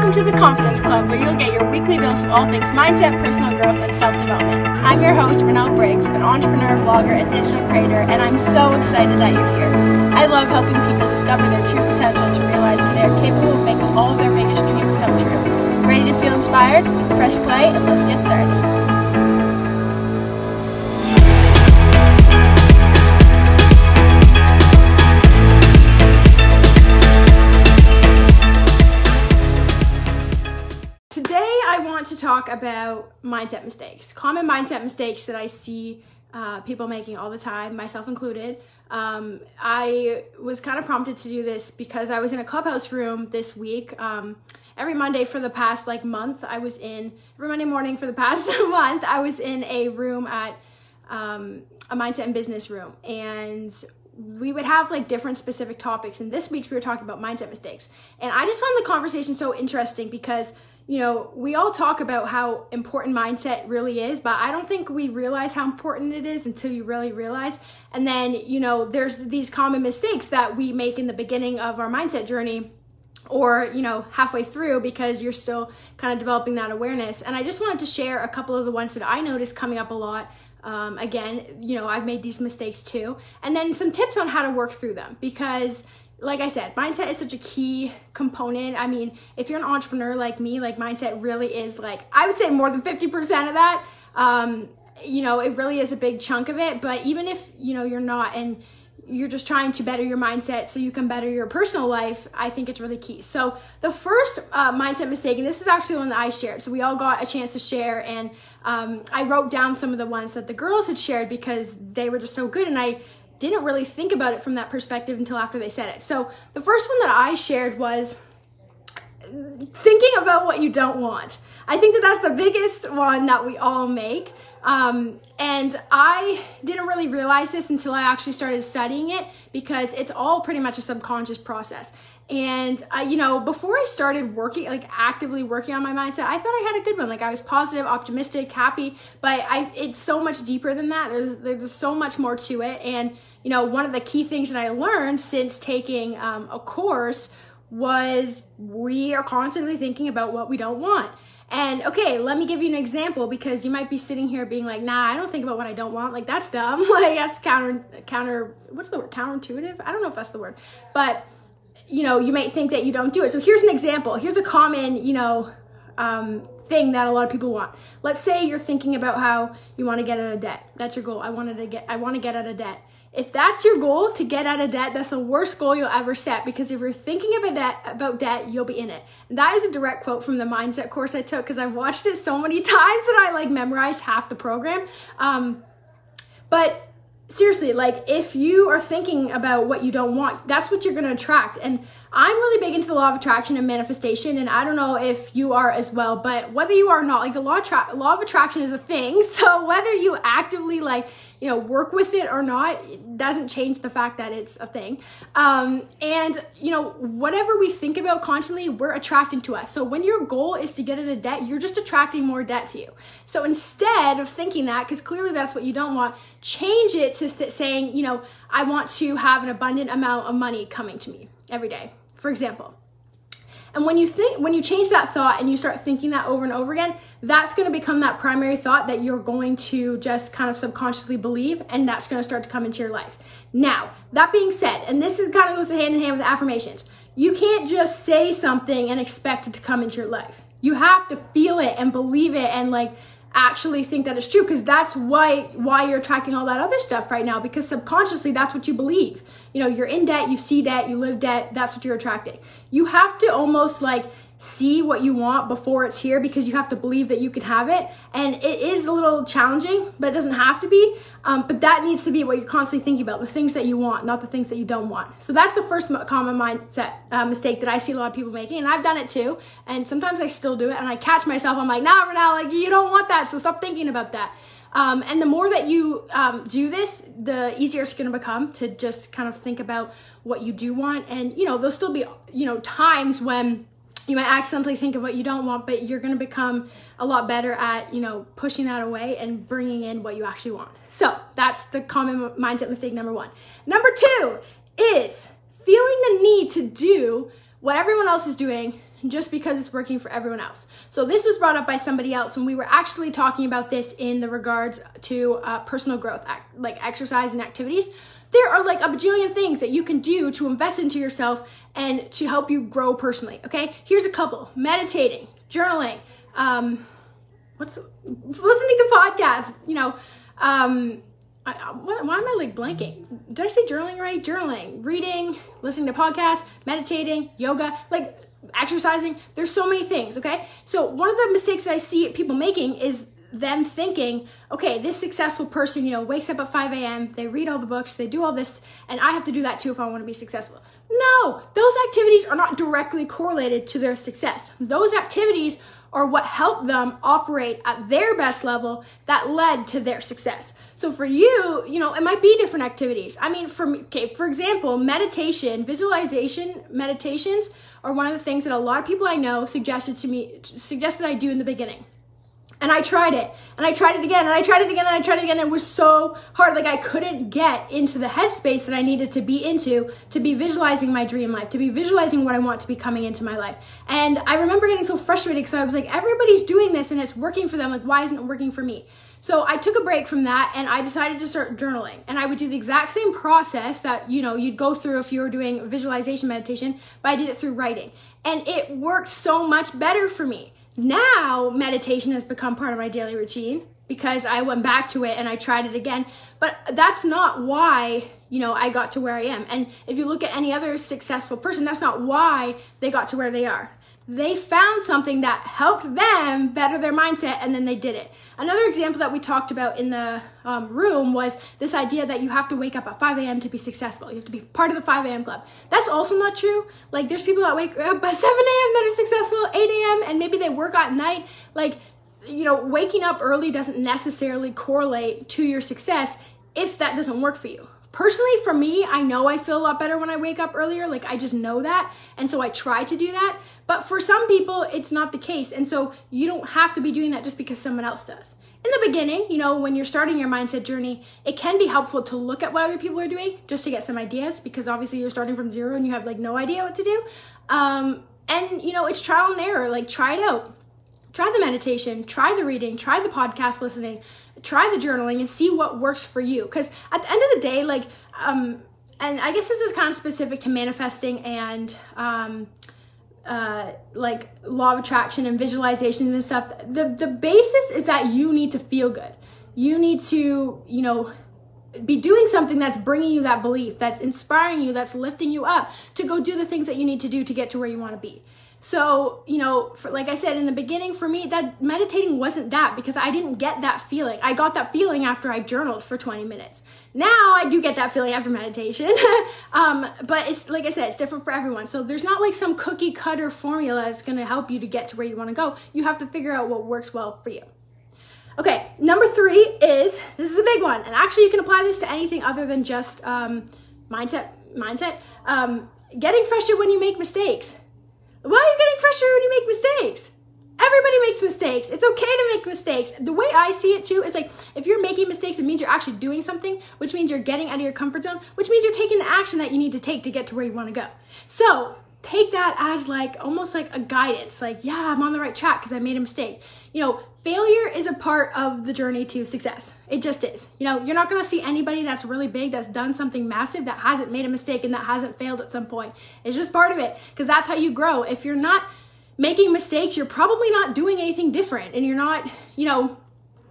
Welcome to the Confidence Club, where you'll get your weekly dose of all things mindset, personal growth, and self development. I'm your host, Renelle Briggs, an entrepreneur, blogger, and digital creator, and I'm so excited that you're here. I love helping people discover their true potential to realize that they are capable of making all of their biggest dreams come true. Ready to feel inspired? Press play and let's get started. Talk about mindset mistakes, common mindset mistakes that I see uh, people making all the time, myself included. Um, I was kind of prompted to do this because I was in a clubhouse room this week. Um, every Monday for the past like month, I was in every Monday morning for the past month. I was in a room at um, a mindset and business room, and we would have like different specific topics. And this week we were talking about mindset mistakes, and I just found the conversation so interesting because you know, we all talk about how important mindset really is, but I don't think we realize how important it is until you really realize. And then, you know, there's these common mistakes that we make in the beginning of our mindset journey or, you know, halfway through because you're still kind of developing that awareness. And I just wanted to share a couple of the ones that I noticed coming up a lot. Um, again, you know, I've made these mistakes too. And then some tips on how to work through them because like I said, mindset is such a key component. I mean, if you're an entrepreneur like me, like mindset really is like, I would say more than 50% of that. Um, you know, it really is a big chunk of it. But even if, you know, you're not and you're just trying to better your mindset so you can better your personal life, I think it's really key. So, the first uh, mindset mistake, and this is actually one that I shared, so we all got a chance to share, and um, I wrote down some of the ones that the girls had shared because they were just so good, and I didn't really think about it from that perspective until after they said it. So the first one that I shared was thinking about what you don't want. I think that that's the biggest one that we all make. Um, and I didn't really realize this until I actually started studying it because it's all pretty much a subconscious process. And I, you know, before I started working, like actively working on my mindset, I thought I had a good one. Like I was positive, optimistic, happy, but I, it's so much deeper than that. There's, there's so much more to it. And, you know, one of the key things that I learned since taking um, a course was we are constantly thinking about what we don't want. And okay, let me give you an example because you might be sitting here being like, nah, I don't think about what I don't want. Like that's dumb. like that's counter counter what's the word? Counterintuitive? I don't know if that's the word. But you know, you might think that you don't do it. So here's an example. Here's a common, you know, um, thing that a lot of people want. Let's say you're thinking about how you want to get out of debt. That's your goal. I wanted to get I want to get out of debt. If that's your goal to get out of debt, that's the worst goal you'll ever set because if you're thinking about debt, about debt, you'll be in it. And that is a direct quote from the mindset course I took because I've watched it so many times that I like memorized half the program. Um, but seriously, like if you are thinking about what you don't want, that's what you're going to attract. And I'm really big into the law of attraction and manifestation, and I don't know if you are as well, but whether you are or not, like the law, tra- law of attraction is a thing. So whether you actively like you know work with it or not it doesn't change the fact that it's a thing. Um, and you know whatever we think about constantly we're attracting to us. So when your goal is to get into debt you're just attracting more debt to you. So instead of thinking that because clearly that's what you don't want change it to th- saying you know i want to have an abundant amount of money coming to me every day. For example and when you think when you change that thought and you start thinking that over and over again, that's going to become that primary thought that you're going to just kind of subconsciously believe and that's going to start to come into your life. Now, that being said, and this is kind of goes hand in hand with affirmations. You can't just say something and expect it to come into your life. You have to feel it and believe it and like actually think that it's true because that's why why you're attracting all that other stuff right now because subconsciously that's what you believe. You know you're in debt you see debt you live debt that's what you're attracting. You have to almost like see what you want before it's here because you have to believe that you can have it. And it is a little challenging, but it doesn't have to be. Um, but that needs to be what you're constantly thinking about the things that you want, not the things that you don't want. So that's the first common mindset uh, mistake that I see a lot of people making. And I've done it too. And sometimes I still do it. And I catch myself, I'm like, nah, Renelle, like, you don't want that. So stop thinking about that. Um, and the more that you um, do this, the easier it's going to become to just kind of think about what you do want. And, you know, there'll still be, you know, times when you might accidentally think of what you don't want, but you're going to become a lot better at, you know, pushing that away and bringing in what you actually want. So that's the common mindset mistake number one. Number two is feeling the need to do what everyone else is doing just because it's working for everyone else. So this was brought up by somebody else when we were actually talking about this in the regards to uh, personal growth, like exercise and activities. There are like a bajillion things that you can do to invest into yourself and to help you grow personally. Okay, here's a couple: meditating, journaling, um, what's listening to podcasts. You know, um, I, why, why am I like blanking? Did I say journaling right? Journaling, reading, listening to podcasts, meditating, yoga, like exercising. There's so many things, okay? So, one of the mistakes that I see people making is them thinking, okay, this successful person, you know, wakes up at 5 a.m., they read all the books, they do all this, and I have to do that too if I want to be successful. No, those activities are not directly correlated to their success. Those activities are what helped them operate at their best level that led to their success. So for you, you know, it might be different activities. I mean, for okay, for example, meditation, visualization meditations are one of the things that a lot of people I know suggested to me, suggested I do in the beginning. And I tried it, and I tried it again, and I tried it again, and I tried it again. It was so hard. Like I couldn't get into the headspace that I needed to be into to be visualizing my dream life, to be visualizing what I want to be coming into my life. And I remember getting so frustrated because I was like, everybody's doing this and it's working for them. Like, why isn't it working for me? So I took a break from that and I decided to start journaling. And I would do the exact same process that, you know, you'd go through if you were doing visualization meditation, but I did it through writing. And it worked so much better for me. Now meditation has become part of my daily routine because I went back to it and I tried it again. But that's not why, you know, I got to where I am. And if you look at any other successful person, that's not why they got to where they are they found something that helped them better their mindset and then they did it. Another example that we talked about in the um, room was this idea that you have to wake up at 5 a.m. to be successful. You have to be part of the 5 a.m. club. That's also not true. Like, there's people that wake up at 7 a.m. that are successful, 8 a.m., and maybe they work at night. Like, you know, waking up early doesn't necessarily correlate to your success if that doesn't work for you personally for me i know i feel a lot better when i wake up earlier. Like i just know that. And so i try to do that. But for some people it's not the case. And so you don't have to be doing that just because someone else does. In the beginning you know when you're starting your mindset journey it can be helpful to look at what other people are doing just to get some ideas because obviously you're starting from zero and you have like no idea what to do. Um, and you know it's trial and error. Like try it out try the meditation, try the reading, try the podcast listening, try the journaling, and see what works for you. Because at the end of the day, like, um, and I guess this is kind of specific to manifesting and um, uh, like law of attraction and visualization and stuff. The the basis is that you need to feel good. You need to, you know, be doing something that's bringing you that belief, that's inspiring you, that's lifting you up to go do the things that you need to do to get to where you want to be. So, you know, for, like I said in the beginning, for me, that meditating wasn't that because I didn't get that feeling. I got that feeling after I journaled for 20 minutes. Now I do get that feeling after meditation. um, but it's, like I said, it's different for everyone. So there's not like some cookie cutter formula that's going to help you to get to where you want to go. You have to figure out what works well for you. Okay, number three is this is a big one, and actually you can apply this to anything other than just um, mindset. Mindset. Um, getting frustrated when you make mistakes. Why are you getting frustrated when you make mistakes? Everybody makes mistakes. It's okay to make mistakes. The way I see it too is like if you're making mistakes, it means you're actually doing something, which means you're getting out of your comfort zone, which means you're taking the action that you need to take to get to where you want to go. So take that as like almost like a guidance like yeah i'm on the right track because i made a mistake. You know failure is a part of the journey to success. It just is. You know you're not going to see anybody that's really big that's done something massive that hasn't made a mistake and that hasn't failed at some point. It's just part of it because that's how you grow. If you're not making mistakes you're probably not doing anything different and you're not you know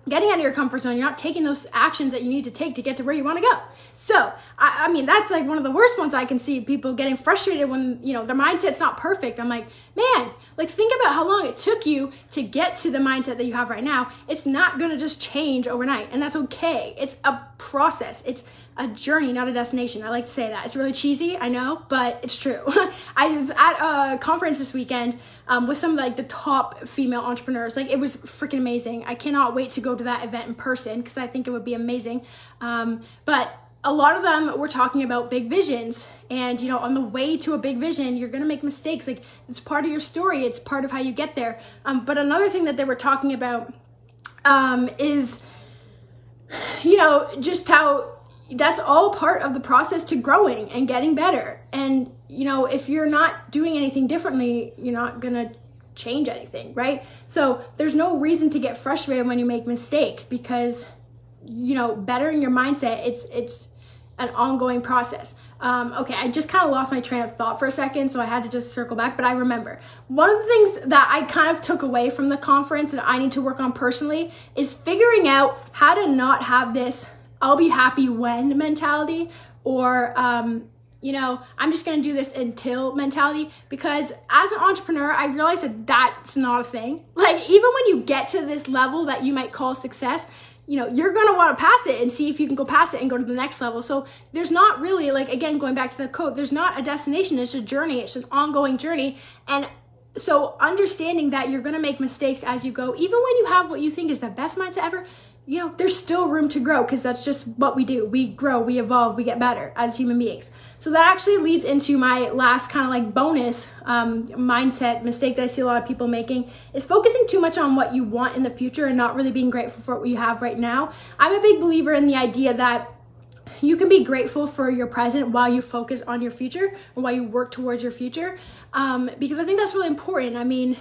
getting out of your comfort zone. You're not taking those actions that you need to take to get to where you want to go. So, I, I, mean, that's like one of the worst ones I can see people getting frustrated when, you know, their mindset's not perfect. I'm like, man, like think about how long it took you to get to the mindset that you have right now. It's not going to just change overnight. And that's okay. It's a process. It's a journey, not a destination. I like to say that. It's really cheesy, I know, but it's true. I was at a conference this weekend um, with some of like the top female entrepreneurs. Like it was freaking amazing. I cannot wait to go to that event in person because I think it would be amazing. Um, but a lot of them were talking about big visions and you know on the way to a big vision you're gonna make mistakes like it's part of your story it's part of how you get there um, but another thing that they were talking about um, is you know just how that's all part of the process to growing and getting better. And, you know, if you're not doing anything differently, you're not going to change anything, right? So there's no reason to get frustrated when you make mistakes because, you know, bettering your mindset, it's, it's, an ongoing process. Um, okay, I just kind of lost my train of thought for a second, so I had to just circle back, but I remember. One of the things that I kind of took away from the conference and I need to work on personally is figuring out how to not have this I'll be happy when mentality or, um, you know, I'm just gonna do this until mentality because as an entrepreneur, I realized that that's not a thing. Like, even when you get to this level that you might call success, you know, you're gonna wanna pass it and see if you can go past it and go to the next level. So, there's not really, like, again, going back to the quote, there's not a destination, it's a journey, it's an ongoing journey. And so, understanding that you're gonna make mistakes as you go, even when you have what you think is the best mindset ever, you know, there's still room to grow because that's just what we do. We grow, we evolve, we get better as human beings. So that actually leads into my last kind of like bonus um, mindset mistake that I see a lot of people making is focusing too much on what you want in the future and not really being grateful for what you have right now. I'm a big believer in the idea that you can be grateful for your present while you focus on your future and while you work towards your future um, because I think that's really important. I mean,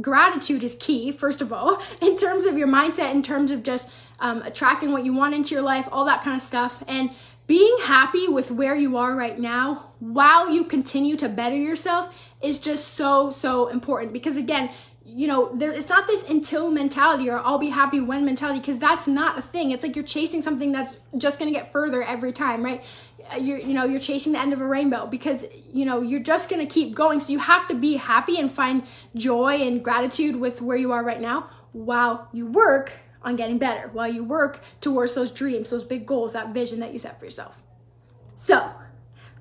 gratitude is key, first of all, in terms of your mindset, in terms of just um, attracting what you want into your life, all that kind of stuff. And being happy with where you are right now while you continue to better yourself is just so, so important. Because again, you know, there it's not this until mentality or I'll be happy when mentality because that's not a thing. It's like you're chasing something that's just going to get further every time, right? Uh, you're you know, you're chasing the end of a rainbow because you know, you're just going to keep going. So you have to be happy and find joy and gratitude with where you are right now while you work on getting better, while you work towards those dreams, those big goals, that vision that you set for yourself. So,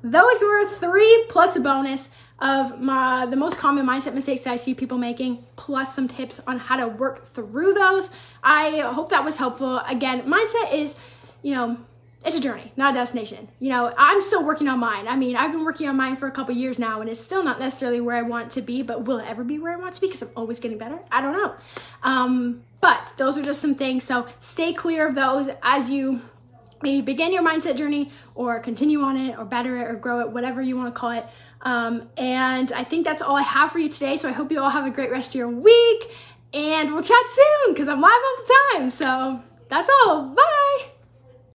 those were three plus a bonus of my the most common mindset mistakes that I see people making, plus some tips on how to work through those. I hope that was helpful. Again, mindset is, you know, it's a journey, not a destination. You know, I'm still working on mine. I mean, I've been working on mine for a couple years now, and it's still not necessarily where I want to be, but will it ever be where I want to be? Because I'm always getting better. I don't know. Um, but those are just some things. So stay clear of those as you maybe begin your mindset journey or continue on it or better it or grow it, whatever you want to call it. Um, and I think that's all I have for you today. So I hope you all have a great rest of your week and we'll chat soon because I'm live all the time. So that's all. Bye.